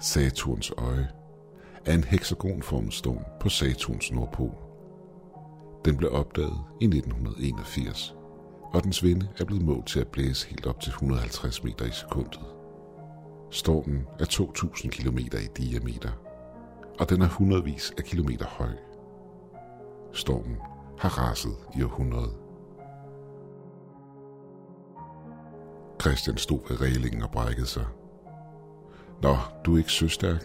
Saturns øje er en hexagonformet storm på Saturns nordpol. Den blev opdaget i 1981, og dens vinde er blevet målt til at blæse helt op til 150 meter i sekundet. Stormen er 2.000 km i diameter, og den er hundredvis af kilometer høj. Stormen har raset i århundredet. Christian stod ved reglingen og brækkede sig. Nå, du er ikke søstærk?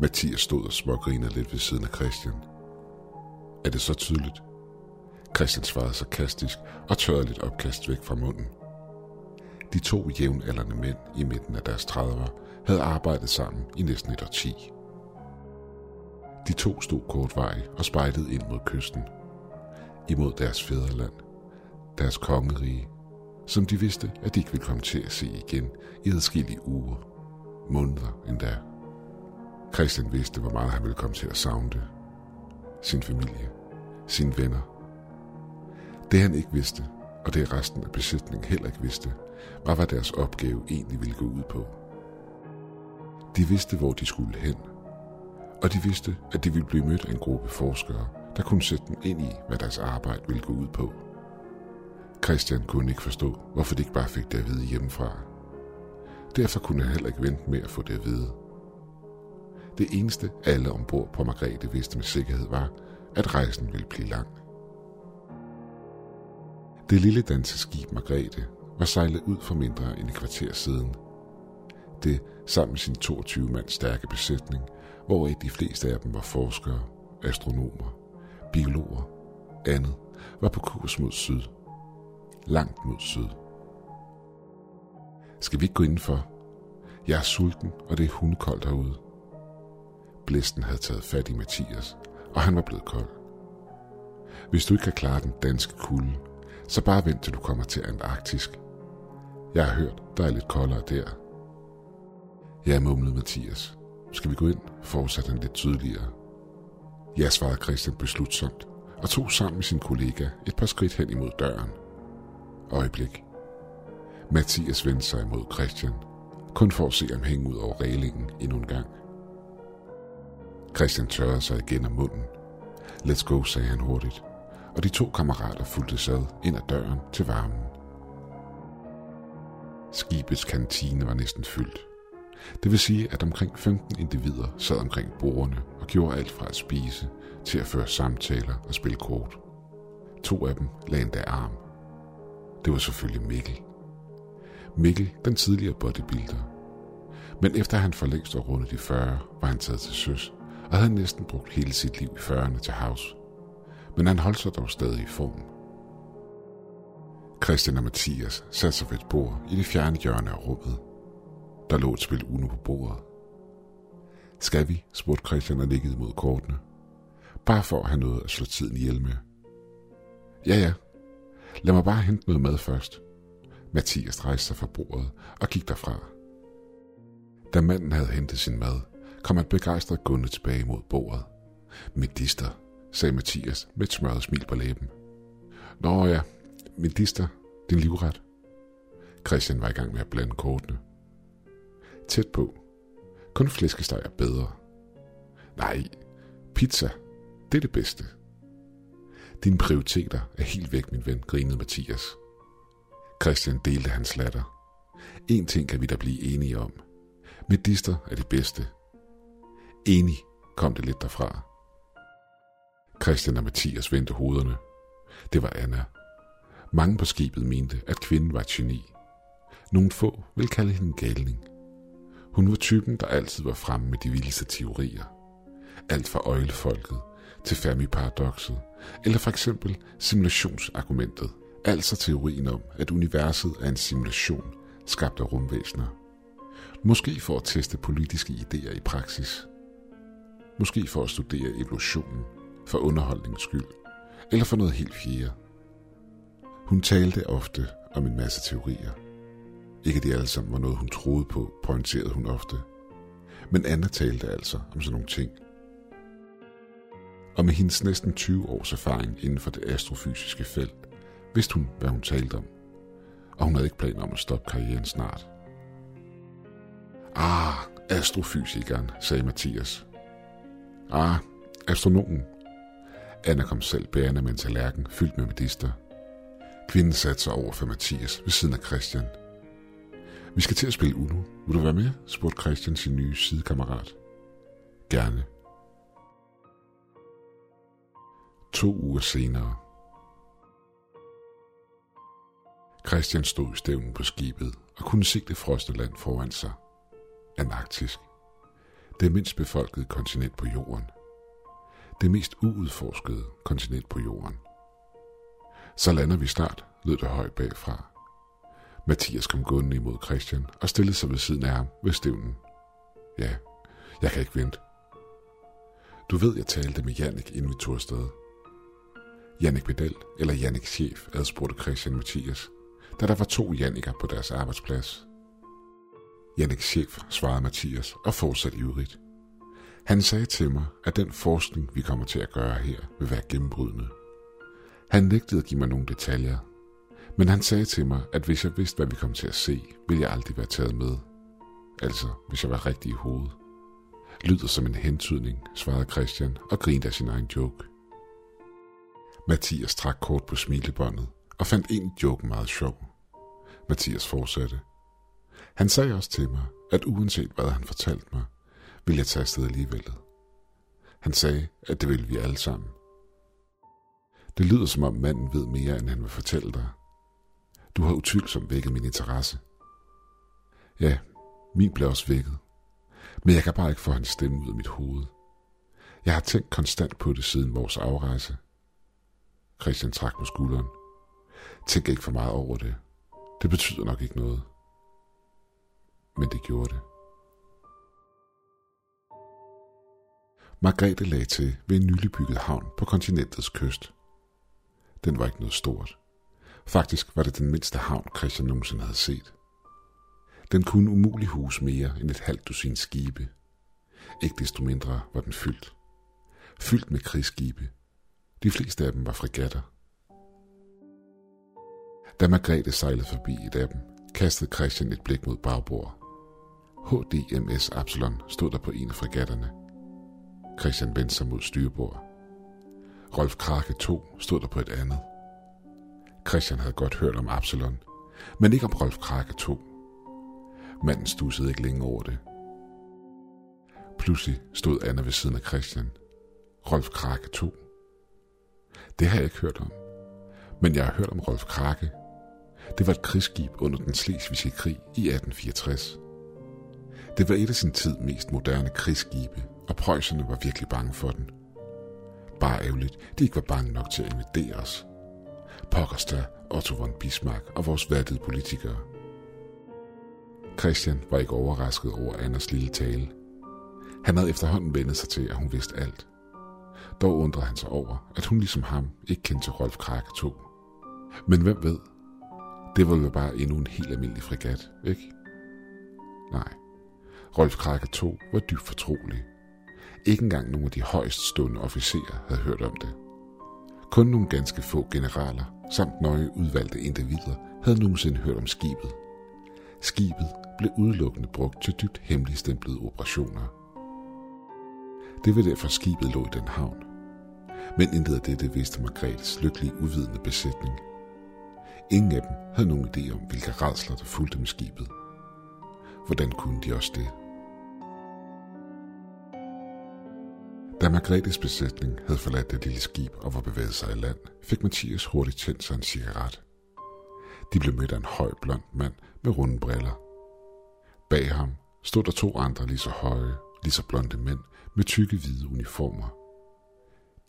Mathias stod og smågrinede lidt ved siden af Christian. Er det så tydeligt? Christian svarede sarkastisk og tørrede lidt opkast væk fra munden. De to jævnaldrende mænd i midten af deres 30'er havde arbejdet sammen i næsten et årti. De to stod kort vej og spejlede ind mod kysten. Imod deres fædreland, deres kongerige, som de vidste, at de ikke ville komme til at se igen i adskillige uger, måneder endda. Christian vidste, hvor meget han ville komme til at savne det. Sin familie, sine venner. Det han ikke vidste, og det resten af besætningen heller ikke vidste, var, hvad deres opgave egentlig ville gå ud på. De vidste, hvor de skulle hen, og de vidste, at de ville blive mødt af en gruppe forskere, der kunne sætte dem ind i, hvad deres arbejde ville gå ud på. Christian kunne ikke forstå, hvorfor de ikke bare fik det at vide hjemmefra. Derfor kunne han heller ikke vente med at få det at vide. Det eneste alle ombord på Margrethe vidste med sikkerhed var, at rejsen ville blive lang. Det lille danseskib Margrethe var sejlet ud for mindre end et kvarter siden. Det sammen med sin 22 mand stærke besætning, hvor de fleste af dem var forskere, astronomer, biologer, andet, var på kurs mod syd. Langt mod syd. Skal vi ikke gå indenfor? Jeg er sulten, og det er hundekoldt herude. Blæsten havde taget fat i Mathias, og han var blevet kold. Hvis du ikke kan klare den danske kulde, så bare vent til du kommer til Antarktisk. Jeg har hørt, der er lidt koldere der. Ja, mumlede Mathias. Skal vi gå ind? fortsatte han lidt tydeligere. Ja, svarede Christian beslutsomt, og tog sammen med sin kollega et par skridt hen imod døren. Øjeblik. Mathias vendte sig imod Christian, kun for at se ham hænge ud over reglingen endnu en gang. Christian tørrede sig igen af munden. Let's go, sagde han hurtigt, og de to kammerater fulgte sad ind ad døren til varmen. Skibets kantine var næsten fyldt. Det vil sige, at omkring 15 individer sad omkring bordene og gjorde alt fra at spise til at føre samtaler og spille kort. To af dem lagde endda arm. Det var selvfølgelig Mikkel. Mikkel, den tidligere bodybuilder. Men efter han for længst var rundet de 40, var han taget til søs og havde næsten brugt hele sit liv i 40'erne til havs. Men han holdt sig dog stadig i form. Christian og Mathias satte sig ved et bord i det fjerne hjørne af rummet. Der lå et spil Uno på bordet. Skal vi? spurgte Christian og nikkede mod kortene. Bare for at have noget at slå tiden ihjel med. Ja, ja. Lad mig bare hente noget mad først. Mathias rejste sig fra bordet og gik derfra. Da manden havde hentet sin mad, kom han begejstret gående tilbage mod bordet. Medister, sagde Mathias med et smørret smil på læben. Nå ja, medister, din livret. Christian var i gang med at blande kortene. Tæt på. Kun flæskesteg er bedre. Nej, pizza, det er det bedste. Dine prioriteter er helt væk, min ven, grinede Mathias. Christian delte hans latter. En ting kan vi da blive enige om. Medister er det bedste. Enig kom det lidt derfra. Christian og Mathias vendte hovederne. Det var Anna. Mange på skibet mente, at kvinden var et geni. Nogle få vil kalde hende galning. Hun var typen, der altid var fremme med de vildeste teorier. Alt fra øjlefolket til Fermi-paradokset, eller for eksempel simulationsargumentet, altså teorien om, at universet er en simulation skabt af rumvæsener. Måske for at teste politiske idéer i praksis. Måske for at studere evolutionen, for underholdningens skyld, eller for noget helt fjerde. Hun talte ofte om en masse teorier. Ikke det alle sammen var noget, hun troede på, pointerede hun ofte. Men Anna talte altså om sådan nogle ting. Og med hendes næsten 20 års erfaring inden for det astrofysiske felt, vidste hun, hvad hun talte om. Og hun havde ikke planer om at stoppe karrieren snart. Ah, Astrofysikeren, sagde Mathias. Ah, astronomen. Anna kom selv bærende med en tallerken fyldt med medister. Kvinden satte sig over for Mathias ved siden af Christian. Vi skal til at spille Uno. Vil du være med? spurgte Christian sin nye sidekammerat. Gerne. To uger senere. Christian stod i stævnen på skibet og kunne se det frosne land foran sig. Antarktis. Det mindst befolkede kontinent på jorden. Det mest uudforskede kontinent på jorden. Så lander vi snart, lød det højt bagfra. Mathias kom gående imod Christian og stillede sig ved siden af ham ved stævnen. Ja, jeg kan ikke vente. Du ved, jeg talte med Jannik, inden vi tog afsted. Jannik Pedel eller Jannik Chef, adspurgte Christian Mathias, da der var to Janniker på deres arbejdsplads. Jannik Chef, svarede Mathias og fortsatte ivrigt. Han sagde til mig, at den forskning, vi kommer til at gøre her, vil være gennembrydende. Han nægtede at give mig nogle detaljer, men han sagde til mig, at hvis jeg vidste, hvad vi kom til at se, ville jeg aldrig være taget med. Altså, hvis jeg var rigtig i hovedet. Lyder som en hentydning, svarede Christian og grinte af sin egen joke. Mathias trak kort på smilebåndet og fandt en joke meget sjov. Mathias fortsatte. Han sagde også til mig, at uanset hvad han fortalte mig, ville jeg tage afsted alligevel. Han sagde, at det ville vi alle sammen. Det lyder som om manden ved mere, end han vil fortælle dig. Du har utvivlsomt vækket min interesse. Ja, min blev også vækket. Men jeg kan bare ikke få hans stemme ud af mit hoved. Jeg har tænkt konstant på det siden vores afrejse. Christian trak på skulderen. Tænk ikke for meget over det. Det betyder nok ikke noget. Men det gjorde det. Margrethe lagde til ved en nylig bygget havn på kontinentets kyst. Den var ikke noget stort. Faktisk var det den mindste havn, Christian nogensinde havde set. Den kunne umuligt huse mere end et halvt dusin skibe. Ikke desto mindre var den fyldt. Fyldt med krigsskibe. De fleste af dem var fregatter. Da Margrethe sejlede forbi et af dem, kastede Christian et blik mod bagbord. HDMS Absalon stod der på en af fregatterne. Christian vendte sig mod styrbord. Rolf Krake 2 stod der på et andet. Christian havde godt hørt om Absalon, men ikke om Rolf Krake 2. Manden stussede ikke længe over det. Pludselig stod Anna ved siden af Christian. Rolf Krake 2. Det har jeg ikke hørt om. Men jeg har hørt om Rolf Krake. Det var et krigsskib under den slesvigske krig i 1864. Det var et af sin tid mest moderne krigsskibe, og preusserne var virkelig bange for den. Bare ærgerligt, de ikke var bange nok til at invadere os. Pokkers der, Otto von Bismarck og vores værdede politikere. Christian var ikke overrasket over Anders lille tale. Han havde efterhånden vendet sig til, at hun vidste alt. Dog undrede han sig over, at hun ligesom ham ikke kendte til Rolf Krake 2. Men hvem ved? Det var jo bare endnu en helt almindelig fregat, ikke? Nej. Rolf Krakker 2 var dybt fortrolig. Ikke engang nogle af de højst stående officerer havde hørt om det. Kun nogle ganske få generaler samt nøje udvalgte individer havde nogensinde hørt om skibet. Skibet blev udelukkende brugt til dybt hemmeligstemplede operationer. Det var derfor skibet lå i den havn. Men intet af dette vidste Margrethes lykkelige uvidende besætning. Ingen af dem havde nogen idé om, hvilke redsler der fulgte med skibet. Hvordan kunne de også det? Da Margrethes besætning havde forladt det lille skib og var bevæget sig i land, fik Mathias hurtigt tændt sig en cigaret. De blev mødt af en høj blond mand med runde briller. Bag ham stod der to andre lige så høje, lige så blonde mænd med tykke hvide uniformer.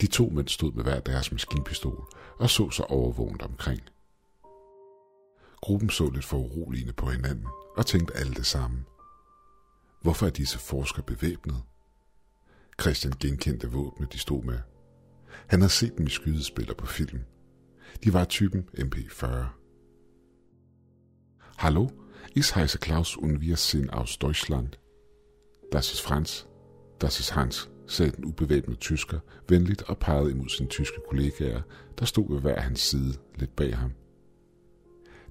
De to mænd stod med hver deres maskinpistol og så sig overvågent omkring. Gruppen så lidt for uroligende på hinanden og tænkte alle det samme. Hvorfor er disse forskere bevæbnet? Christian genkendte våbnet, de stod med. Han havde set dem i skydespiller på film. De var typen MP40. Hallo, ich heiße Klaus und wir sind aus Deutschland. Das ist Franz. Das ist Hans, sagde den ubevæbnede tysker, venligt og pegede imod sine tyske kollegaer, der stod ved hver hans side, lidt bag ham.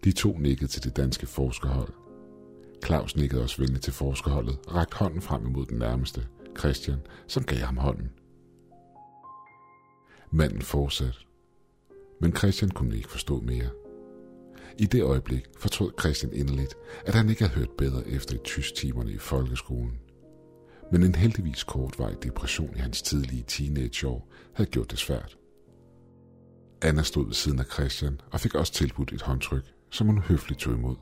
De to nikkede til det danske forskerhold. Claus nikkede også venligt til forskerholdet og rakte hånden frem imod den nærmeste, Christian, som gav ham hånden. Manden fortsatte. Men Christian kunne ikke forstå mere. I det øjeblik fortrød Christian inderligt, at han ikke havde hørt bedre efter i tysktimerne i folkeskolen. Men en heldigvis kortvarig depression i hans tidlige teenageår havde gjort det svært. Anna stod ved siden af Christian og fik også tilbudt et håndtryk, som hun høfligt tog imod.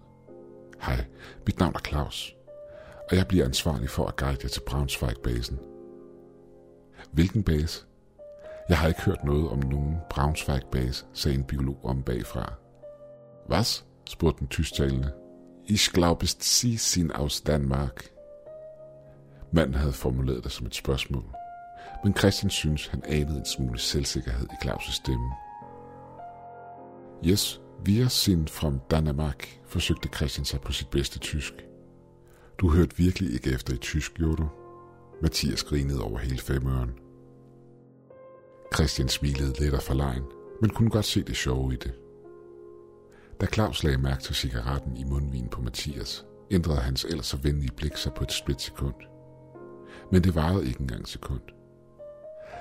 Hej, mit navn er Claus, og jeg bliver ansvarlig for at guide jer til Braunschweig-basen. Hvilken base? Jeg har ikke hørt noget om nogen Braunschweig-base, sagde en biolog om bagfra. Was? spurgte den tysktalende. Ich glaube, Sie sind aus Danmark. Manden havde formuleret det som et spørgsmål, men Christian synes, han anede en smule selvsikkerhed i Claus' stemme. Yes, wir sind from Danmark, forsøgte Christian sig på sit bedste tysk. Du hørte virkelig ikke efter i tysk, gjorde du? Mathias grinede over hele femøren. Christian smilede lidt af forlegen, men kunne godt se det sjove i det. Da Claus lagde mærke til cigaretten i mundvin på Mathias, ændrede hans ellers så venlige blik sig på et splitsekund. Men det varede ikke engang sekund.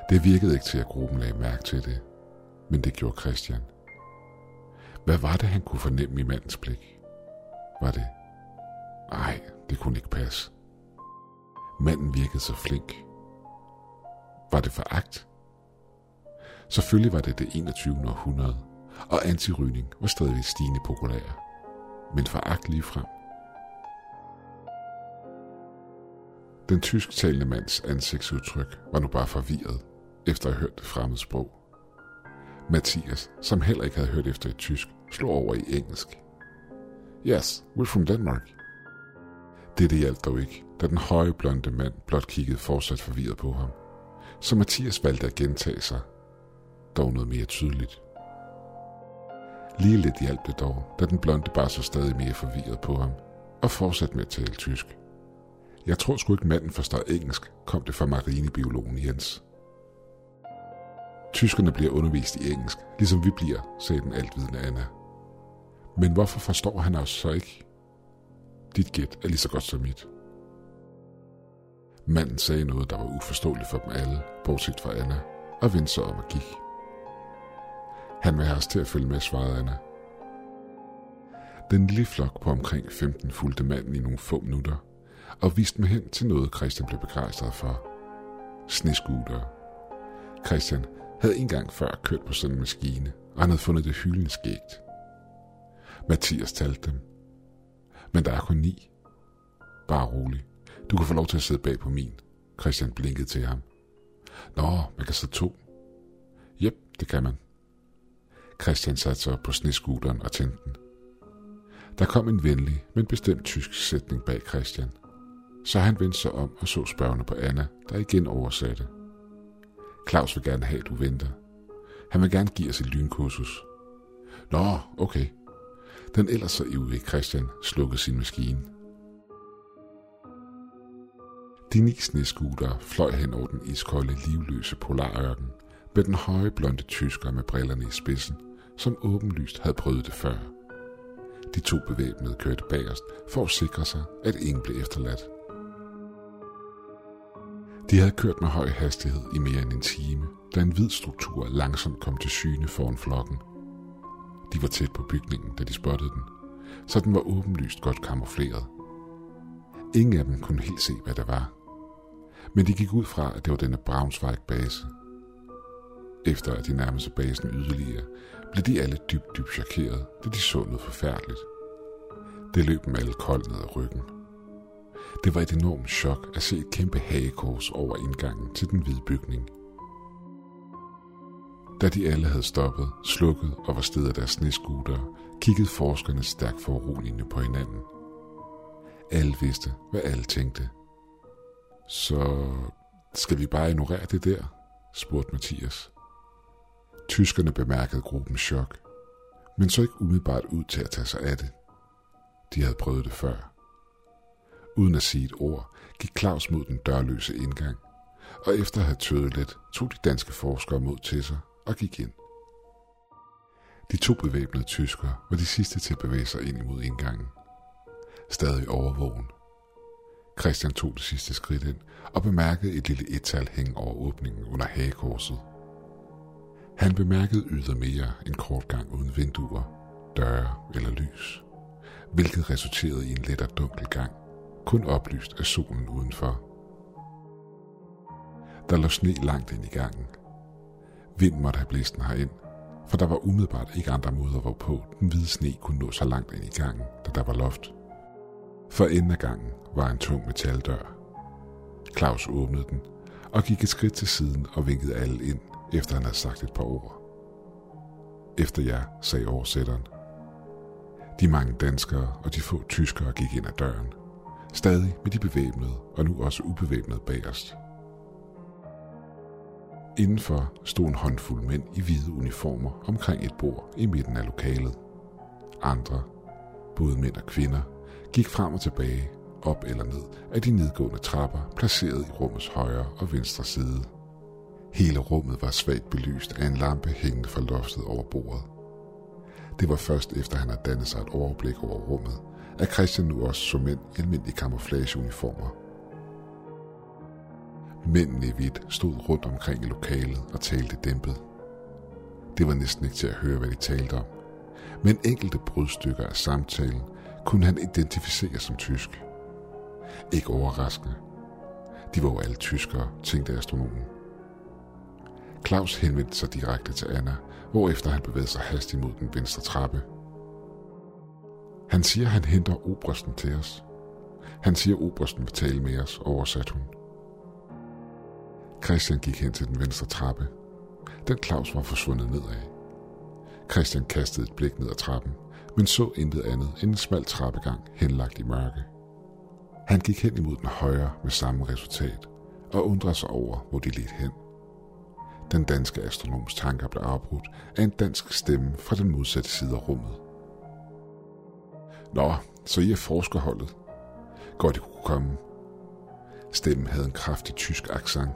Det virkede ikke til, at gruppen lagde mærke til det, men det gjorde Christian. Hvad var det, han kunne fornemme i mandens blik? Var det? Nej, det kunne ikke passe. Manden virkede så flink. Var det foragt? Selvfølgelig var det det 21. århundrede, og antirygning var stadig stigende populær. Men foragt lige frem. Den tysktalende mands ansigtsudtryk var nu bare forvirret, efter at have hørt det fremmede sprog. Mathias, som heller ikke havde hørt efter et tysk, slog over i engelsk. Yes, we're from Denmark. Det det hjalp dog ikke, da den høje blonde mand blot kiggede fortsat forvirret på ham. Så Mathias valgte at gentage sig, dog noget mere tydeligt. Lige lidt hjalp det dog, da den blonde bare så stadig mere forvirret på ham, og fortsatte med at tale tysk. Jeg tror sgu ikke manden forstår engelsk, kom det fra marinebiologen Jens. Tyskerne bliver undervist i engelsk, ligesom vi bliver, sagde den altvidende Anna. Men hvorfor forstår han os så ikke? Dit gæt er lige så godt som mit. Manden sagde noget, der var uforståeligt for dem alle, bortset fra Anna, og vendte sig om og gik. Han vil have os til at følge med, svarede Anna. Den lille flok på omkring 15 fulgte manden i nogle få minutter, og viste mig hen til noget, Christian blev begejstret for. Sneskuter. Christian havde engang før kørt på sådan en maskine, og han havde fundet det hyldende skægt. Mathias talte dem. Men der er kun ni. Bare rolig. Du kan få lov til at sidde bag på min. Christian blinkede til ham. Nå, man kan sidde to. Jep, det kan man. Christian satte sig på snescooteren og tændte den. Der kom en venlig, men bestemt tysk sætning bag Christian. Så han vendte sig om og så spørgende på Anna, der igen oversatte. Claus vil gerne have, at du venter. Han vil gerne give os et lynkursus. Nå, okay. Den ellers så ivrige Christian slukkede sin maskine. De ni sneskuter fløj hen over den iskolde, livløse polarørken med den høje blonde tysker med brillerne i spidsen, som åbenlyst havde prøvet det før. De to bevæbnede kørte bagerst for at sikre sig, at ingen blev efterladt. De havde kørt med høj hastighed i mere end en time, da en hvid struktur langsomt kom til syne foran flokken. De var tæt på bygningen, da de spottede den, så den var åbenlyst godt kamufleret. Ingen af dem kunne helt se, hvad det var. Men de gik ud fra, at det var denne Braunschweig-base. Efter at de nærmede sig basen yderligere, blev de alle dybt, dybt chokeret, da de så noget forfærdeligt. Det løb dem alle koldt ned ad ryggen. Det var et enormt chok at se et kæmpe hagekors over indgangen til den hvide bygning. Da de alle havde stoppet, slukket og var stedet af deres sneskuter, kiggede forskerne stærkt foruroligende på hinanden. Alle vidste, hvad alle tænkte. Så skal vi bare ignorere det der? spurgte Mathias. Tyskerne bemærkede gruppens chok, men så ikke umiddelbart ud til at tage sig af det. De havde prøvet det før. Uden at sige et ord, gik Claus mod den dørløse indgang, og efter at have tøvet lidt, tog de danske forskere mod til sig og gik ind. De to bevæbnede tyskere var de sidste til at bevæge sig ind imod indgangen. Stadig overvågen. Christian tog det sidste skridt ind og bemærkede et lille ettal hænge over åbningen under hagekorset. Han bemærkede ydermere en kort gang uden vinduer, døre eller lys, hvilket resulterede i en let og dunkel gang, kun oplyst af solen udenfor. Der lå sne langt ind i gangen. Vinden måtte have blæst den herind, for der var umiddelbart ikke andre måder, hvorpå den hvide sne kunne nå så langt ind i gangen, da der var loft. For enden af gangen var en tung metaldør. Claus åbnede den og gik et skridt til siden og vinkede alle ind, efter han havde sagt et par ord. Efter jer, sagde oversætteren. De mange danskere og de få tyskere gik ind ad døren, stadig med de bevæbnede og nu også ubevæbnede bagerst. Indenfor stod en håndfuld mænd i hvide uniformer omkring et bord i midten af lokalet. Andre, både mænd og kvinder, gik frem og tilbage, op eller ned af de nedgående trapper, placeret i rummets højre og venstre side. Hele rummet var svagt belyst af en lampe hængende fra loftet over bordet. Det var først efter han havde dannet sig et overblik over rummet, at Christian nu også så mænd i almindelige camouflageuniformer. Mændene i hvidt stod rundt omkring i lokalet og talte dæmpet. Det var næsten ikke til at høre, hvad de talte om, men enkelte brudstykker af samtalen kunne han identificere som tysk. Ikke overraskende. De var jo alle tyskere, tænkte astronomen. Claus henvendte sig direkte til Anna, hvorefter han bevægede sig hastigt mod den venstre trappe. Han siger, han henter obersten til os. Han siger, obersten vil tale med os, oversatte hun. Christian gik hen til den venstre trappe. Den Claus var forsvundet nedad. Christian kastede et blik ned ad trappen, men så intet andet end en smal trappegang henlagt i mørke. Han gik hen imod den højre med samme resultat og undrede sig over, hvor de ledte hen. Den danske astronoms tanker blev afbrudt af en dansk stemme fra den modsatte side af rummet. Nå, så I er forskerholdet. Godt I kunne komme. Stemmen havde en kraftig tysk accent,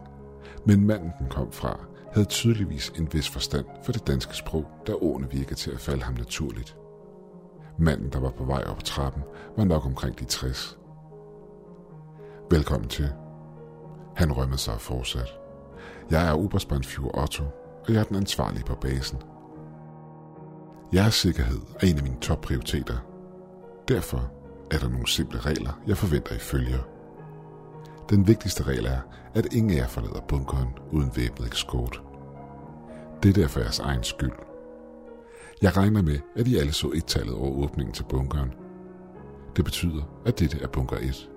men manden den kom fra havde tydeligvis en vis forstand for det danske sprog, der ordene virkede til at falde ham naturligt. Manden, der var på vej op trappen, var nok omkring de 60. Velkommen til. Han rømmede sig og fortsat. Jeg er Oberstbandfjord Otto, og jeg er den ansvarlige på basen. Jeres sikkerhed er en af mine topprioriteter. Derfor er der nogle simple regler, jeg forventer I følger. Den vigtigste regel er, at ingen af jer forlader bunkeren uden væbnet ekskort. Det er derfor jeres egen skyld. Jeg regner med, at I alle så et-tallet over åbningen til bunkeren. Det betyder, at dette er bunker 1.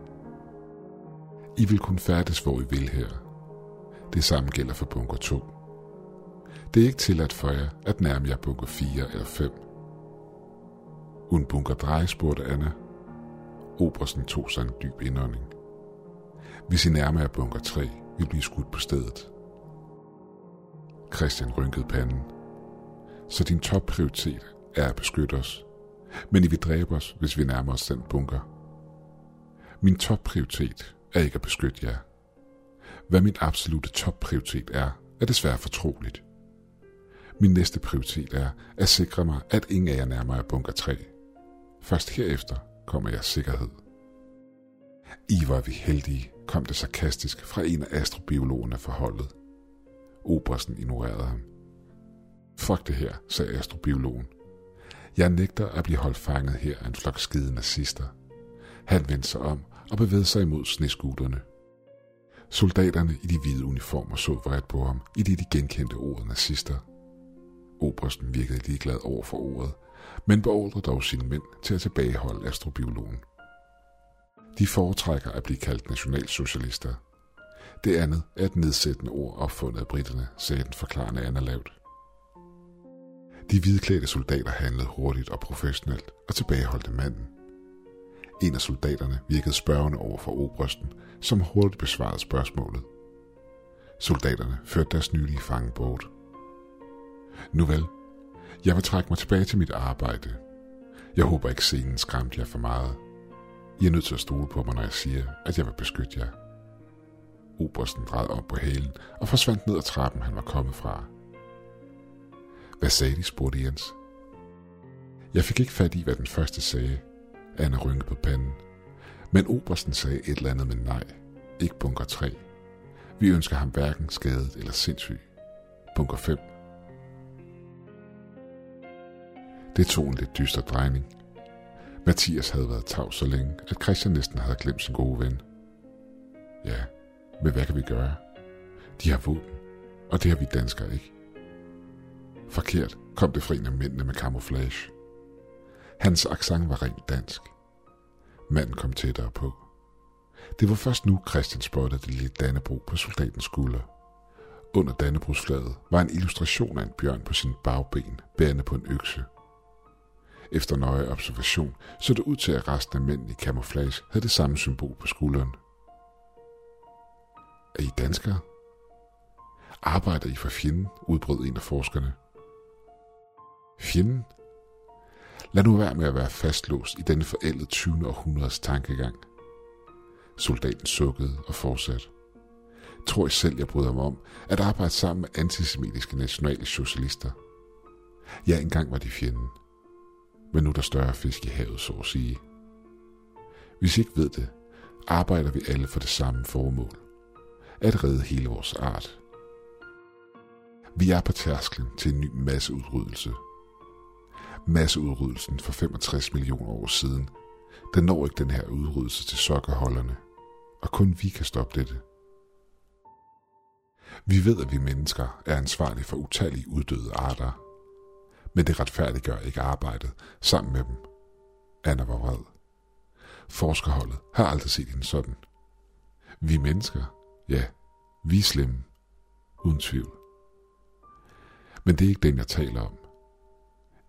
I vil kunne færdes, hvor I vil her. Det samme gælder for bunker 2. Det er ikke tilladt for jer at nærme jer bunker 4 eller 5. Hun bunker drej, spurgte Anna. Obersten tog sig en dyb indånding. Hvis I nærmer jer bunker 3, vil blive skudt på stedet. Christian rynkede panden. Så din topprioritet er at beskytte os. Men I vil dræbe os, hvis vi nærmer os den bunker. Min topprioritet er ikke at beskytte jer. Hvad min absolute topprioritet er, er desværre fortroligt. Min næste prioritet er at sikre mig, at ingen af jer nærmer jer bunker 3. Først herefter kommer jeres sikkerhed. I var vi heldige, kom det sarkastisk fra en af astrobiologerne for holdet. Obersten ignorerede ham. Fuck det her, sagde astrobiologen. Jeg nægter at blive holdt fanget her af en flok skide nazister. Han vendte sig om og bevægede sig imod sneskutterne. Soldaterne i de hvide uniformer så vredt på ham, i det de genkendte ordet nazister. Obersten virkede ligeglad over for ordet, men beordrede dog sine mænd til at tilbageholde astrobiologen. De foretrækker at blive kaldt nationalsocialister. Det andet er et nedsættende ord opfundet af britterne, sagde den forklarende Anna lavt. De hvidklædte soldater handlede hurtigt og professionelt og tilbageholdte manden. En af soldaterne virkede spørgende over for obersten, som hurtigt besvarede spørgsmålet. Soldaterne førte deres nylige fange bort. Nu vel, jeg vil trække mig tilbage til mit arbejde. Jeg håber ikke scenen skræmte jer for meget. I er nødt til at stole på mig, når jeg siger, at jeg vil beskytte jer. Obersten drejede op på hælen og forsvandt ned ad trappen, han var kommet fra. Hvad sagde de, spurgte Jens. Jeg fik ikke fat i, hvad den første sagde. Anna rynkede på panden. Men obersten sagde et eller andet med nej. Ikke bunker 3. Vi ønsker ham hverken skadet eller sindssyg. Bunker 5. Det tog en lidt dyster drejning. Mathias havde været tavs så længe, at Christian næsten havde glemt sin gode ven. Ja, men hvad kan vi gøre? De har våben, og det har vi danskere ikke. Forkert kom det fra en af mændene med camouflage. Hans accent var rent dansk. Manden kom tættere på. Det var først nu, Christian spottede det lille Dannebro på soldatens skulder. Under Dannebrogsflaget var en illustration af en bjørn på sin bagben, bærende på en økse. Efter nøje observation så det ud til, at resten af mændene i camouflage havde det samme symbol på skulderen. Er I danskere? Arbejder I for fjenden, udbrød en af forskerne. Fjenden? Lad nu være med at være fastlåst i denne forældede 20. århundredes tankegang. Soldaten sukkede og fortsatte. Tror I selv, jeg bryder mig om at arbejde sammen med antisemitiske nationale socialister? Ja, engang var de fjenden. Men nu er der større fisk i havet, så at sige. Hvis I ikke ved det, arbejder vi alle for det samme formål. At redde hele vores art. Vi er på tærsklen til en ny masseudryddelse – masseudryddelsen for 65 millioner år siden. Den når ikke den her udryddelse til sokkerholderne, og kun vi kan stoppe dette. Vi ved, at vi mennesker er ansvarlige for utallige uddøde arter, men det retfærdiggør ikke arbejdet sammen med dem. Anna var vred. Forskerholdet har aldrig set hende sådan. Vi mennesker, ja, vi er slemme, uden tvivl. Men det er ikke den, jeg taler om.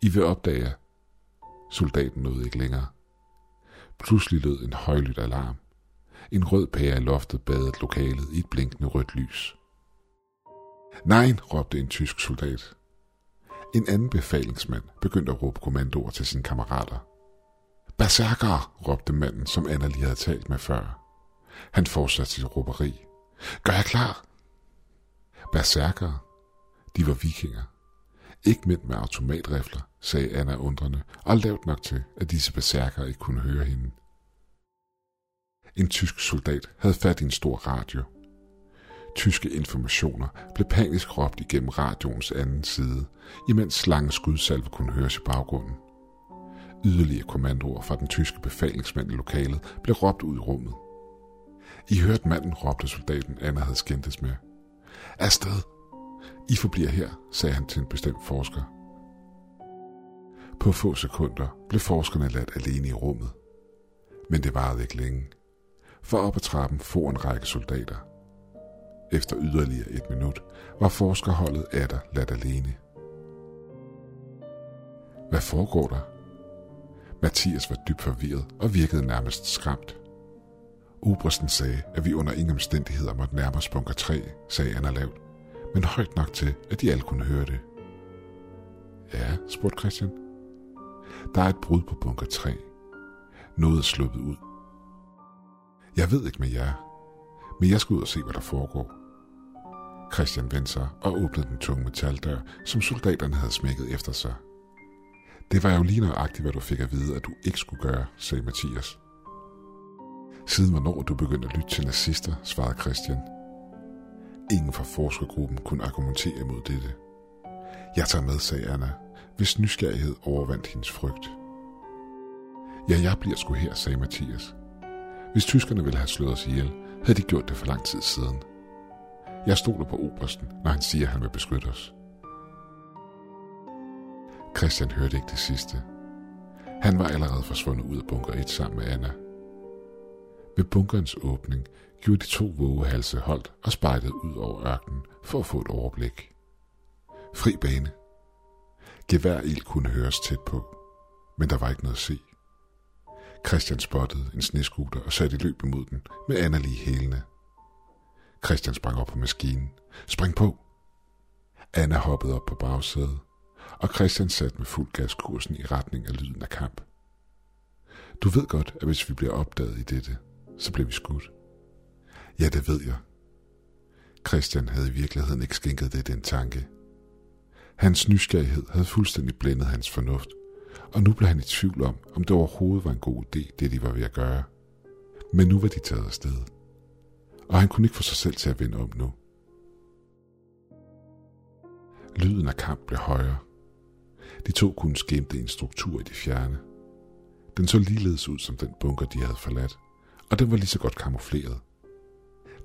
I vil opdage, soldaten nåede ikke længere. Pludselig lød en højlydt alarm. En rød pære i loftet badede lokalet i et blinkende rødt lys. Nej, råbte en tysk soldat. En anden befalingsmand begyndte at råbe kommandoer til sine kammerater. Berserker, råbte manden, som Anna lige havde talt med før. Han fortsatte sit råberi. Gør jeg klar? Berserker, de var vikinger. Ikke mænd med automatrifler, sagde Anna undrende, og lavt nok til, at disse berserker ikke kunne høre hende. En tysk soldat havde fat i en stor radio. Tyske informationer blev panisk råbt igennem radioens anden side, imens lange skudsalve kunne høres i baggrunden. Yderligere kommandoer fra den tyske befalingsmand i lokalet blev råbt ud i rummet. I hørte manden, råbte soldaten, Anna havde skændtes med. Afsted! I forbliver her, sagde han til en bestemt forsker. På få sekunder blev forskerne ladt alene i rummet. Men det varede ikke længe. For op ad trappen for en række soldater. Efter yderligere et minut var forskerholdet der ladt alene. Hvad foregår der? Mathias var dybt forvirret og virkede nærmest skræmt. Obersten sagde, at vi under ingen omstændigheder måtte nærme os bunker 3, sagde Anna lavt men højt nok til, at de alle kunne høre det. Ja, spurgte Christian. Der er et brud på bunker 3. Noget er sluppet ud. Jeg ved ikke med jer, men jeg skal ud og se, hvad der foregår. Christian vendte sig og åbnede den tunge metaldør, som soldaterne havde smækket efter sig. Det var jo lige nøjagtigt, hvad du fik at vide, at du ikke skulle gøre, sagde Mathias. Siden hvornår du begyndte at lytte til nazister, svarede Christian – Ingen fra forskergruppen kunne argumentere imod dette. Jeg tager med, sagde Anna, hvis nysgerrighed overvandt hendes frygt. Ja, jeg bliver sgu her, sagde Mathias. Hvis tyskerne ville have slået os ihjel, havde de gjort det for lang tid siden. Jeg stoler på obersten, når han siger, at han vil beskytte os. Christian hørte ikke det sidste. Han var allerede forsvundet ud af bunker 1 sammen med Anna. Ved bunkerens åbning gjorde de to vågehalse holdt og spejlede ud over ørkenen for at få et overblik. Fri bane. Geværild kunne høres tæt på, men der var ikke noget at se. Christian spottede en sneskuter og satte i løb imod den med Anna lige hælene. Christian sprang op på maskinen. Spring på! Anna hoppede op på bagsædet, og Christian satte med fuld gas kursen i retning af lyden af kamp. Du ved godt, at hvis vi bliver opdaget i dette, så bliver vi skudt. Ja, det ved jeg. Christian havde i virkeligheden ikke skænket det den tanke. Hans nysgerrighed havde fuldstændig blændet hans fornuft, og nu blev han i tvivl om, om det overhovedet var en god idé, det de var ved at gøre. Men nu var de taget afsted, og han kunne ikke få sig selv til at vende om nu. Lyden af kamp blev højere. De to kunne skimte en struktur i det fjerne. Den så ligeledes ud som den bunker, de havde forladt, og den var lige så godt kamufleret.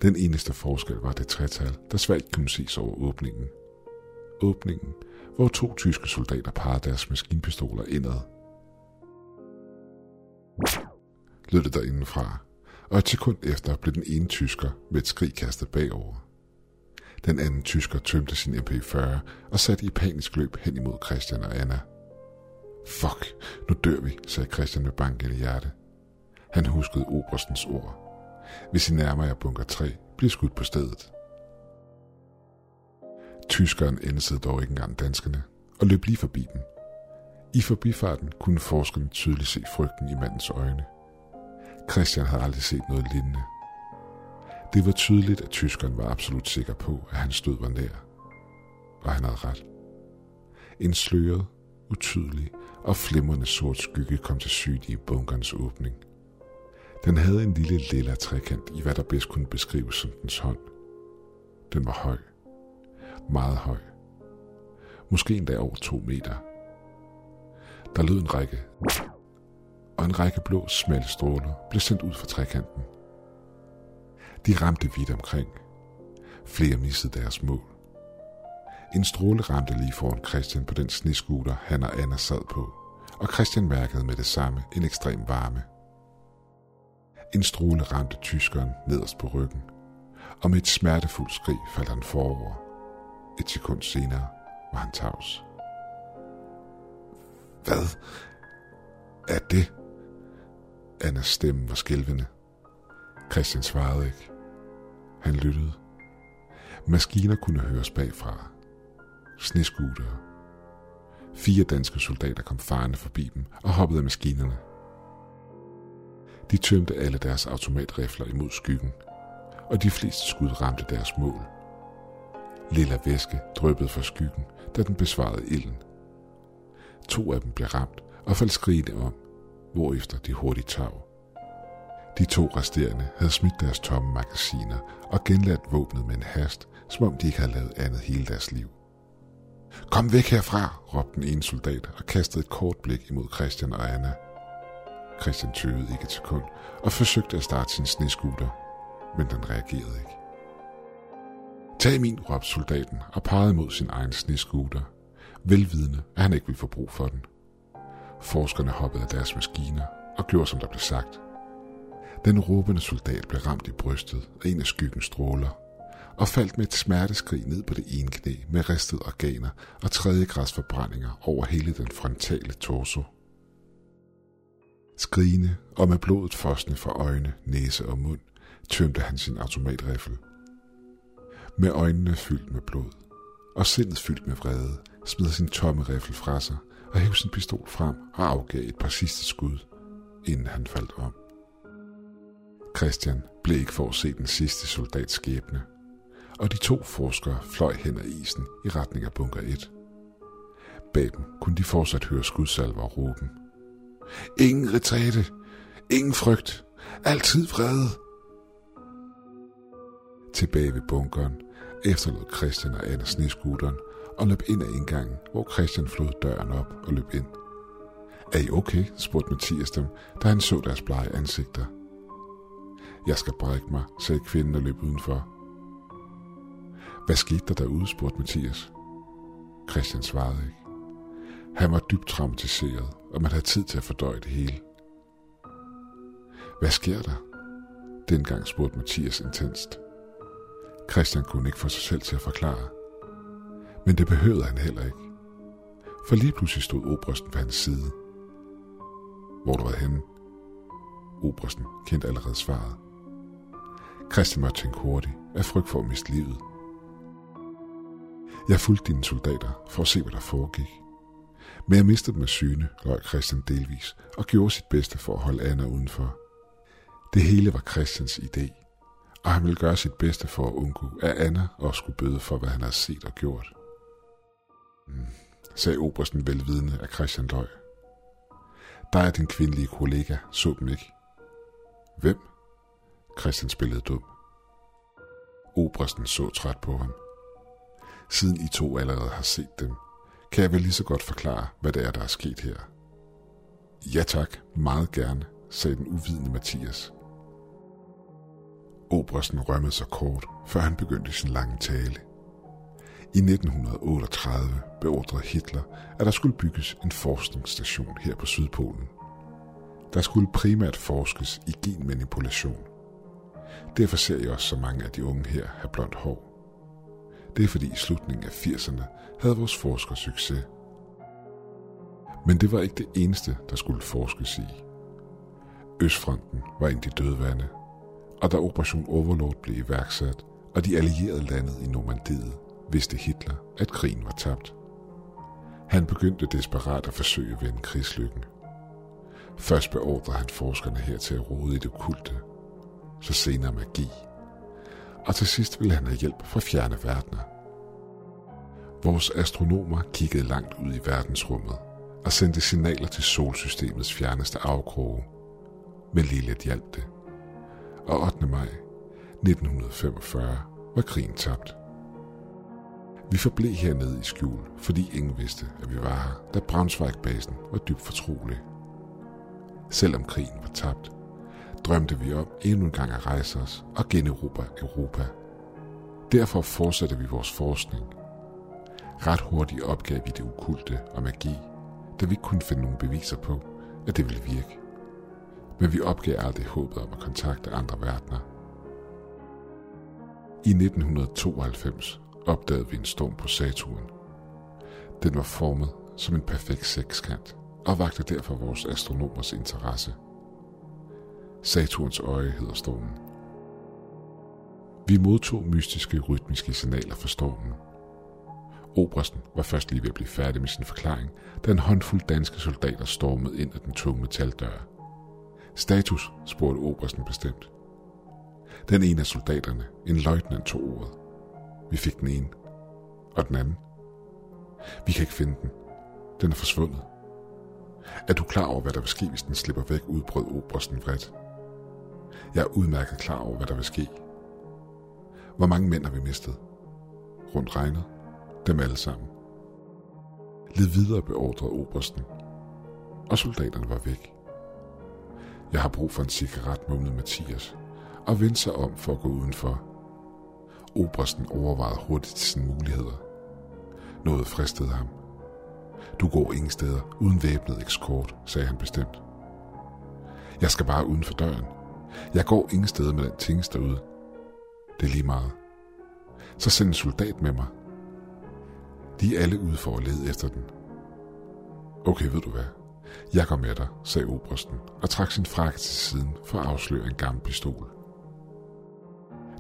Den eneste forskel var det tretal, der svagt kunne ses over åbningen. Åbningen, hvor to tyske soldater parer deres maskinpistoler indad. Lød det derindefra, og et sekund efter blev den ene tysker med et skrig kastet bagover. Den anden tysker tømte sin MP40 og satte i panisk løb hen imod Christian og Anna. Fuck, nu dør vi, sagde Christian med bankende hjerte. Han huskede oberstens ord. Hvis I nærmer jer bunker 3, bliver skudt på stedet. Tyskeren ændede dog ikke engang danskerne og løb lige forbi dem. I forbifarten kunne forskerne tydeligt se frygten i mandens øjne. Christian havde aldrig set noget lignende. Det var tydeligt, at tyskeren var absolut sikker på, at hans død var nær. Og han havde ret. En sløret, utydelig og flimrende sort skygge kom til syne i bunkerens åbning. Den havde en lille lilla trekant i, hvad der bedst kunne beskrives som dens hånd. Den var høj. Meget høj. Måske endda over to meter. Der lød en række, og en række blå smalle stråler blev sendt ud fra trekanten. De ramte vidt omkring. Flere missede deres mål. En stråle ramte lige foran Christian på den sneskuter, han og Anna sad på, og Christian mærkede med det samme en ekstrem varme. En stråle ramte tyskeren nederst på ryggen, og med et smertefuldt skrig faldt han forover. Et sekund senere var han tavs. Hvad er det? Annas stemme var skælvende. Christian svarede ikke. Han lyttede. Maskiner kunne høres bagfra. Sneskutere. Fire danske soldater kom farne forbi dem og hoppede af maskinerne. De tømte alle deres automatrifler imod skyggen, og de fleste skud ramte deres mål. Lilla væske drøbbede fra skyggen, da den besvarede ilden. To af dem blev ramt og faldt skrigende om, hvorefter de hurtigt tav. De to resterende havde smidt deres tomme magasiner og genladt våbnet med en hast, som om de ikke havde lavet andet hele deres liv. Kom væk herfra, råbte den ene soldat og kastede et kort blik imod Christian og Anna. Christian tøvede ikke et sekund og forsøgte at starte sin sneskuter, men den reagerede ikke. Tag min, råbte soldaten og pegede mod sin egen sneskuter, velvidende, at han ikke ville få brug for den. Forskerne hoppede af deres maskiner og gjorde, som der blev sagt. Den råbende soldat blev ramt i brystet af en af skyggens stråler, og faldt med et smerteskrig ned på det ene knæ med ristede organer og tredjegradsforbrændinger over hele den frontale torso. Skrigende og med blodet fosne fra øjne, næse og mund, tømte han sin automatrifle. Med øjnene fyldt med blod, og sindet fyldt med vrede, smed sin tomme riffel fra sig og hævde sin pistol frem og afgav et par sidste skud, inden han faldt om. Christian blev ikke for at se den sidste soldats skæbne, og de to forskere fløj hen ad isen i retning af bunker 1. Bag dem kunne de fortsat høre skudsalver og råben. Ingen retræte, ingen frygt, altid vrede. Tilbage ved bunkeren efterlod Christian og Anna sneskuteren og løb ind ad indgangen, hvor Christian flod døren op og løb ind. Er I okay? spurgte Mathias dem, da han så deres blege ansigter. Jeg skal brække mig, sagde kvinden og løb udenfor. Hvad skete der derude, spurgte Mathias. Christian svarede ikke. Han var dybt traumatiseret, og man havde tid til at fordøje det hele. Hvad sker der? Dengang spurgte Mathias intenst. Christian kunne ikke få sig selv til at forklare. Men det behøvede han heller ikke. For lige pludselig stod obersten ved hans side. Hvor du var henne? Obersten kendte allerede svaret. Christian måtte tænke hurtigt af frygt for at miste livet. Jeg fulgte dine soldater for at se, hvad der foregik. Men jeg mistede dem af syne, løg Christian delvis, og gjorde sit bedste for at holde Anna udenfor. Det hele var Christians idé, og han ville gøre sit bedste for at undgå, at Anna også skulle bøde for, hvad han havde set og gjort. Mm, sagde obersten velvidende af Christian løg. dig og din kvindelige kollega så dem ikke. Hvem? Christian spillede dum. Obersten så træt på ham. Siden I to allerede har set dem, kan jeg vel lige så godt forklare, hvad det er, der er sket her. Ja tak, meget gerne, sagde den uvidende Mathias. Obersten rømmede sig kort, før han begyndte sin lange tale. I 1938 beordrede Hitler, at der skulle bygges en forskningsstation her på Sydpolen. Der skulle primært forskes i genmanipulation. Derfor ser jeg også så mange af de unge her have blondt hår. Det er fordi i slutningen af 80'erne havde vores forskere succes. Men det var ikke det eneste, der skulle forskes i. Østfronten var en de dødvande og da Operation Overlord blev iværksat, og de allierede landet i Normandiet, vidste Hitler, at krigen var tabt. Han begyndte desperat at forsøge at vende krigslykken. Først beordrede han forskerne her til at rode i det okulte, så senere magi, og til sidst ville han have hjælp fra fjerne verdener. Vores astronomer kiggede langt ud i verdensrummet og sendte signaler til solsystemets fjerneste afkroge, men lige hjalp det. Og 8. maj 1945 var krigen tabt. Vi forblev hernede i skjul, fordi ingen vidste, at vi var her, da Braunschweig-basen var dybt fortrolig. Selvom krigen var tabt, drømte vi om endnu en gang at rejse os og generobre Europa. Derfor fortsatte vi vores forskning. Ret hurtigt opgav vi det okulte og magi, da vi ikke kunne finde nogen beviser på, at det ville virke. Men vi opgav aldrig håbet om at kontakte andre verdener. I 1992 opdagede vi en storm på Saturn. Den var formet som en perfekt sekskant og vagte derfor vores astronomers interesse. Saturns øje hedder stormen. Vi modtog mystiske rytmiske signaler fra stormen. Obersten var først lige ved at blive færdig med sin forklaring, da en håndfuld danske soldater stormede ind ad den tunge metaldør. Status, spurgte Obersten bestemt. Den ene af soldaterne, en løjtnant, tog ordet. Vi fik den ene. Og den anden? Vi kan ikke finde den. Den er forsvundet. Er du klar over, hvad der vil ske, hvis den slipper væk, udbrød Obersten vredt. Jeg er udmærket klar over, hvad der vil ske. Hvor mange mænd har vi mistet? Rundt regnet. Dem alle sammen. Led videre beordrede Obersten. Og soldaterne var væk. Jeg har brug for en cigaret, mumlede Mathias, og vendte sig om for at gå udenfor. Obersten overvejede hurtigt sine muligheder. Noget fristede ham. Du går ingen steder uden væbnet ekskort, sagde han bestemt. Jeg skal bare uden for døren. Jeg går ingen steder med den tingest derude. Det er lige meget. Så send en soldat med mig. De er alle ude for at lede efter den. Okay, ved du hvad? Jeg går med dig, sagde Obersten og trak sin frakke til siden for at afsløre en gammel pistol.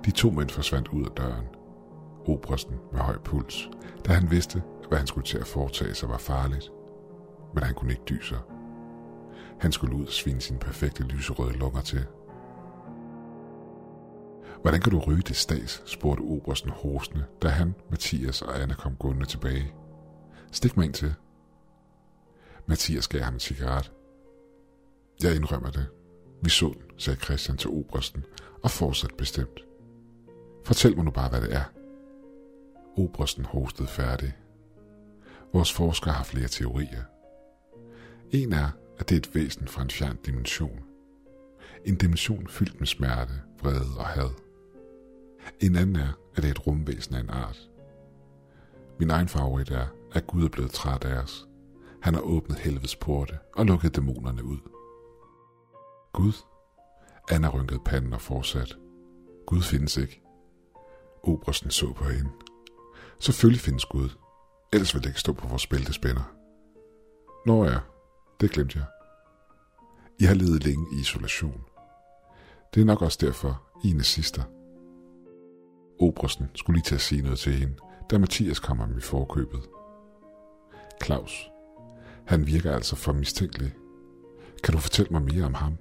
De to mænd forsvandt ud af døren. Obersten med høj puls, da han vidste, hvad han skulle til at foretage sig var farligt. Men han kunne ikke dy sig. Han skulle ud og svine sine perfekte lyserøde lunger til. Hvordan kan du ryge det stads, spurgte Obersten hostende, da han, Mathias og Anna kom gående tilbage. Stik mig ind til. Mathias gav ham en cigaret. Jeg indrømmer det. Vi så den, sagde Christian til Obersten og fortsatte bestemt. Fortæl mig nu bare, hvad det er. Obersten hostede færdig. Vores forskere har flere teorier. En er, at det er et væsen fra en fjern dimension. En dimension fyldt med smerte, vrede og had. En anden er, at det er et rumvæsen af en art. Min egen favorit er, at Gud er blevet træt af os. Han har åbnet helvedes porte og lukket dæmonerne ud. Gud? Anna rynkede panden og fortsat. Gud findes ikke. Obersten så på hende. Selvfølgelig findes Gud. Ellers ville det ikke stå på vores bæltespænder. Nå ja, det glemte jeg. I har levet længe i isolation. Det er nok også derfor, I er nazister. Obersten skulle lige til at sige noget til hende, da Mathias kom ham i forkøbet. Claus. Han virker altså for mistænkelig. Kan du fortælle mig mere om ham?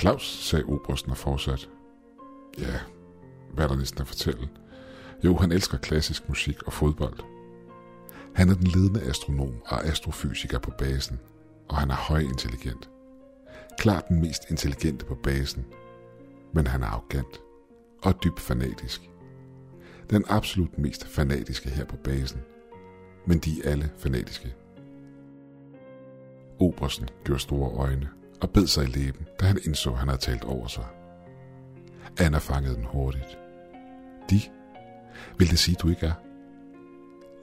Claus, sagde Obersten og fortsat. Ja, hvad er der næsten at fortælle? Jo, han elsker klassisk musik og fodbold. Han er den ledende astronom og astrofysiker på basen. og han er højintelligent. Klart den mest intelligente på basen, men han er arrogant og dybt fanatisk. Den absolut mest fanatiske her på basen, men de er alle fanatiske. Obersten gjorde store øjne og bed sig i læben, da han indså, at han havde talt over sig. Anna fangede den hurtigt. De? Vil det sige, du ikke er?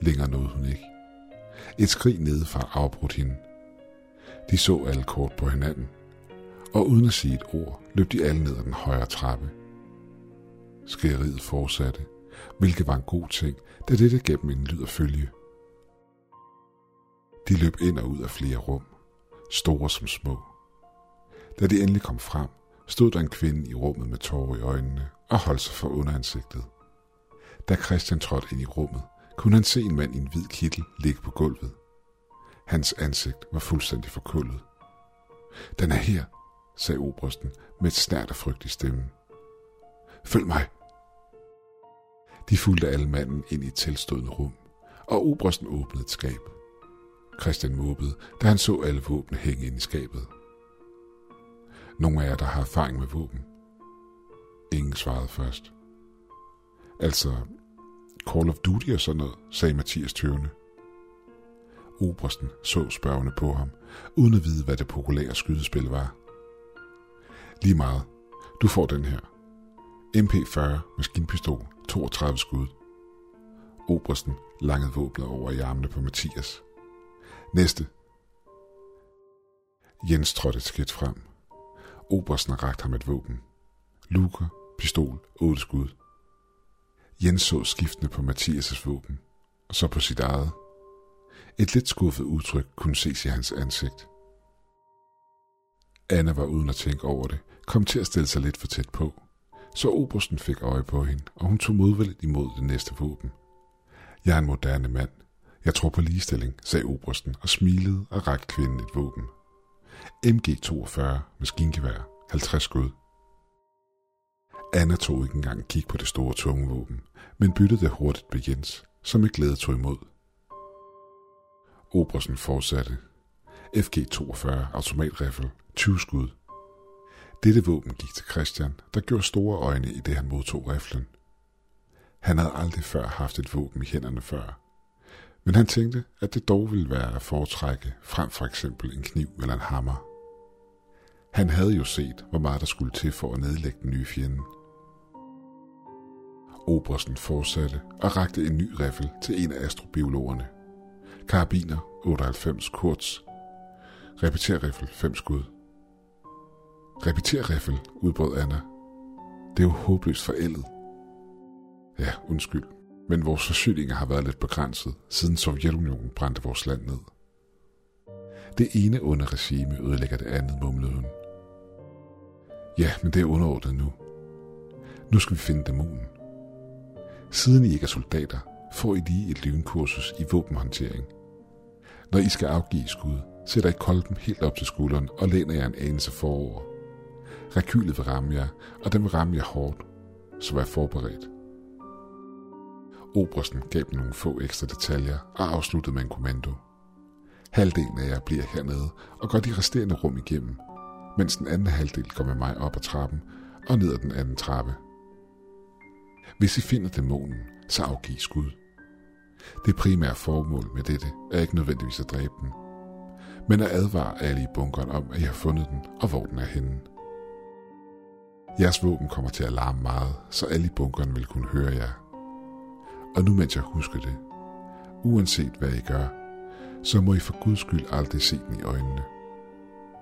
Længere nåede hun ikke. Et skrig nedefra afbrudt hende. De så alle kort på hinanden, og uden at sige et ord, løb de alle ned ad den højre trappe. Skrigeriet fortsatte, hvilket var en god ting, da dette gav dem en lyd at følge. De løb ind og ud af flere rum, store som små. Da de endelig kom frem, stod der en kvinde i rummet med tårer i øjnene og holdt sig for underansigtet. Da Christian trådte ind i rummet, kunne han se en mand i en hvid kittel ligge på gulvet. Hans ansigt var fuldstændig forkullet. Den er her, sagde obersten med et snært og frygt i stemmen. Følg mig. De fulgte alle manden ind i et tilstødende rum, og obersten åbnede et skab. Christian måbede, da han så alle våbne hænge ind i skabet. Nogle af jer, der har erfaring med våben. Ingen svarede først. Altså, Call of Duty og sådan noget, sagde Mathias tøvende. Obersten så spørgende på ham, uden at vide, hvad det populære skydespil var. Lige meget. Du får den her. MP40 maskinpistol, 32 skud. Obersten langede våbnet over i armene på Mathias. Næste. Jens trådte et skridt frem. Obersten rakte ham et våben. Luker, pistol, otte skud. Jens så skiftende på Mathias' våben, og så på sit eget. Et lidt skuffet udtryk kunne ses i hans ansigt. Anna var uden at tænke over det, kom til at stille sig lidt for tæt på, så obersten fik øje på hende, og hun tog modvilligt imod det næste våben. Jeg er en moderne mand. Jeg tror på ligestilling, sagde obersten og smilede og rakte kvinden et våben. MG42 maskingevær, 50 skud. Anna tog ikke engang kig på det store tunge våben, men byttede det hurtigt med Jens, som med glæde tog imod. Obersten fortsatte. FG-42 automatrifle, 20 skud. Dette våben gik til Christian, der gjorde store øjne i det han modtog riflen. Han havde aldrig før haft et våben i hænderne før, men han tænkte, at det dog ville være at foretrække frem for eksempel en kniv eller en hammer. Han havde jo set, hvor meget der skulle til for at nedlægge den nye fjende. Obersten fortsatte og rakte en ny riffel til en af astrobiologerne. Karabiner 98 Kurz. Repeterriffel 5 skud. Repeterriffel, udbrød Anna. Det er jo håbløst forældet. Ja, undskyld, men vores forsyninger har været lidt begrænset, siden Sovjetunionen brændte vores land ned. Det ene onde regime ødelægger det andet, mumlede hun. Ja, men det er underordnet nu. Nu skal vi finde dæmonen. Siden I ikke er soldater, får I lige et lynkursus i våbenhåndtering. Når I skal afgive skud, sætter I kolben helt op til skulderen og læner jer en anelse forover. Rekylet vil ramme jer, og den vil ramme jer hårdt, så vær forberedt. Obersten gav dem nogle få ekstra detaljer og afsluttede med en kommando. Halvdelen af jer bliver hernede og går de resterende rum igennem, mens den anden halvdel går med mig op ad trappen og ned ad den anden trappe. Hvis I finder dæmonen, så afgiv skud. Det primære formål med dette er ikke nødvendigvis at dræbe den, men at advare alle i bunkeren om, at I har fundet den og hvor den er henne. Jeres våben kommer til at larme meget, så alle i bunkeren vil kunne høre jer. Og nu mens jeg husker det, uanset hvad I gør, så må I for guds skyld aldrig se den i øjnene.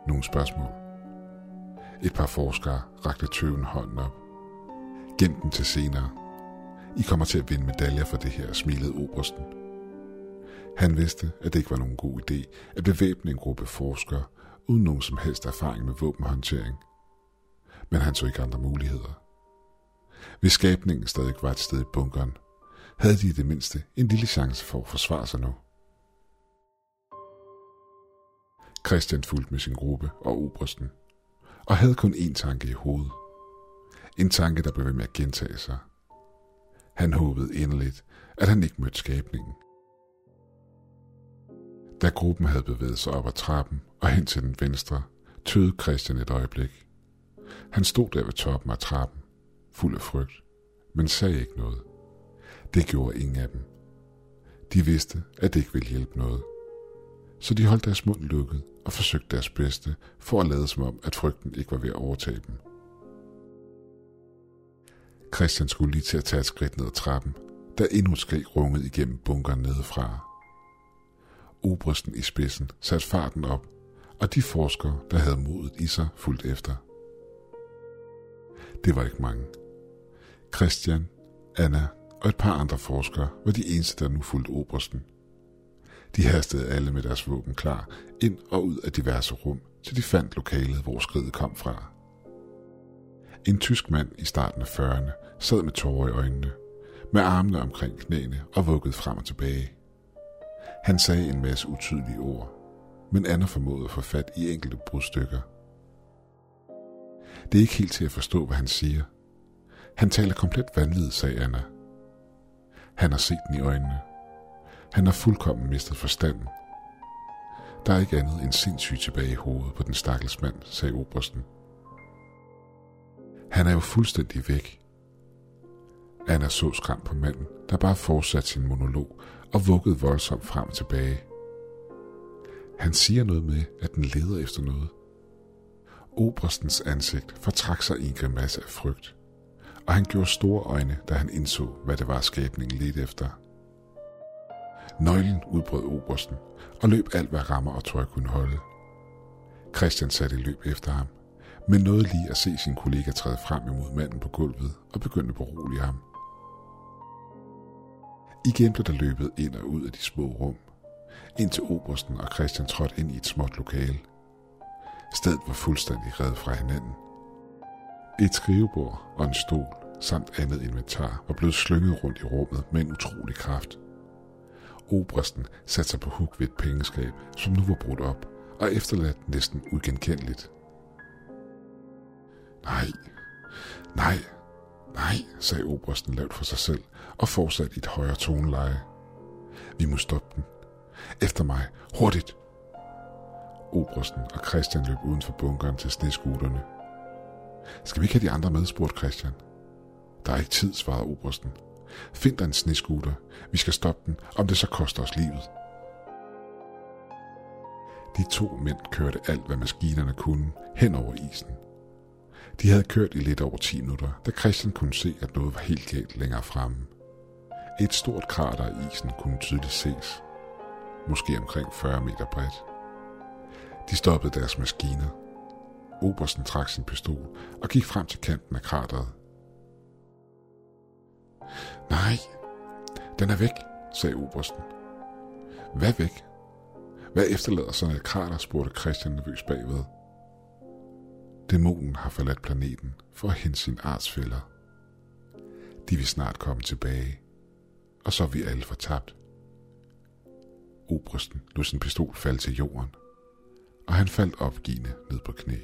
Nogle spørgsmål. Et par forskere rakte tøven hånden op. Gem den til senere. I kommer til at vinde medaljer for det her, smilede obersten. Han vidste, at det ikke var nogen god idé at bevæbne en gruppe forskere uden nogen som helst erfaring med våbenhåndtering. Men han så ikke andre muligheder. Hvis skabningen stadig var et sted i bunkeren, havde de i det mindste en lille chance for at forsvare sig nu. Christian fulgte med sin gruppe og obersten, og havde kun én tanke i hovedet. En tanke, der blev ved med at gentage sig. Han håbede inderligt, at han ikke mødte skabningen. Da gruppen havde bevæget sig op ad trappen og hen til den venstre tøede Christian et øjeblik. Han stod der ved toppen af trappen, fuld af frygt, men sagde ikke noget. Det gjorde ingen af dem. De vidste, at det ikke ville hjælpe noget. Så de holdt deres mund lukket og forsøgte deres bedste for at lade som om, at frygten ikke var ved at overtage dem. Christian skulle lige til at tage et skridt ned ad trappen, da endnu et skrig rungede igennem bunkeren nedefra. Obristen i spidsen satte farten op, og de forskere, der havde modet i sig, fulgte efter. Det var ikke mange. Christian, Anna og et par andre forskere var de eneste, der nu fulgte Obersten. De hastede alle med deres våben klar ind og ud af diverse rum, til de fandt lokalet, hvor skridet kom fra. En tysk mand i starten af 40'erne sad med tårer i øjnene, med armene omkring knæene og vuggede frem og tilbage. Han sagde en masse utydelige ord, men Anna formåede at få fat i enkelte brudstykker. Det er ikke helt til at forstå, hvad han siger. Han taler komplet vanvittigt, sagde Anna. Han har set den i øjnene. Han har fuldkommen mistet forstanden. Der er ikke andet end sindssygt tilbage i hovedet på den stakkels mand, sagde Obersten. Han er jo fuldstændig væk. Anna så skram på manden, der bare fortsatte sin monolog og vuggede voldsomt frem og tilbage. Han siger noget med, at den leder efter noget. Oberstens ansigt fortrak sig i en grimasse af frygt, og han gjorde store øjne, da han indså, hvad det var, skabningen lidt efter. Nøglen udbrød Obersten og løb alt, hvad rammer og tøj kunne holde. Christian satte i løb efter ham, men nåede lige at se sin kollega træde frem imod manden på gulvet og begyndte at berolige ham. Igen blev der løbet ind og ud af de små rum, indtil Obersten og Christian trådte ind i et småt lokale. Stedet var fuldstændig reddet fra hinanden. Et skrivebord og en stol samt andet inventar var blevet slynget rundt i rummet med en utrolig kraft. Obersten satte sig på huk ved et pengeskab, som nu var brudt op og efterladt næsten ugenkendeligt. Nej, nej, nej, sagde Obersten lavt for sig selv og fortsatte i et højere toneleje. Vi må stoppe den. Efter mig. Hurtigt. Obersten og Christian løb uden for bunkeren til sneskuterne. Skal vi ikke have de andre med, spurgte Christian. Der er ikke tid, svarede Obersten. Find dig en sneskuter. Vi skal stoppe den, om det så koster os livet. De to mænd kørte alt, hvad maskinerne kunne, hen over isen. De havde kørt i lidt over 10 minutter, da Christian kunne se, at noget var helt galt længere fremme. Et stort krater i isen kunne tydeligt ses, måske omkring 40 meter bredt. De stoppede deres maskiner. Obersten trak sin pistol og gik frem til kanten af krateret. Nej, den er væk, sagde Obersten. Hvad væk? Hvad efterlader sådan et krater, spurgte Christian nervøs bagved. Dæmonen har forladt planeten for at hente sin artsfælder. De vil snart komme tilbage, og så er vi alle fortabt. Obersten lod sin pistol falde til jorden, og han faldt opgivende ned på knæ.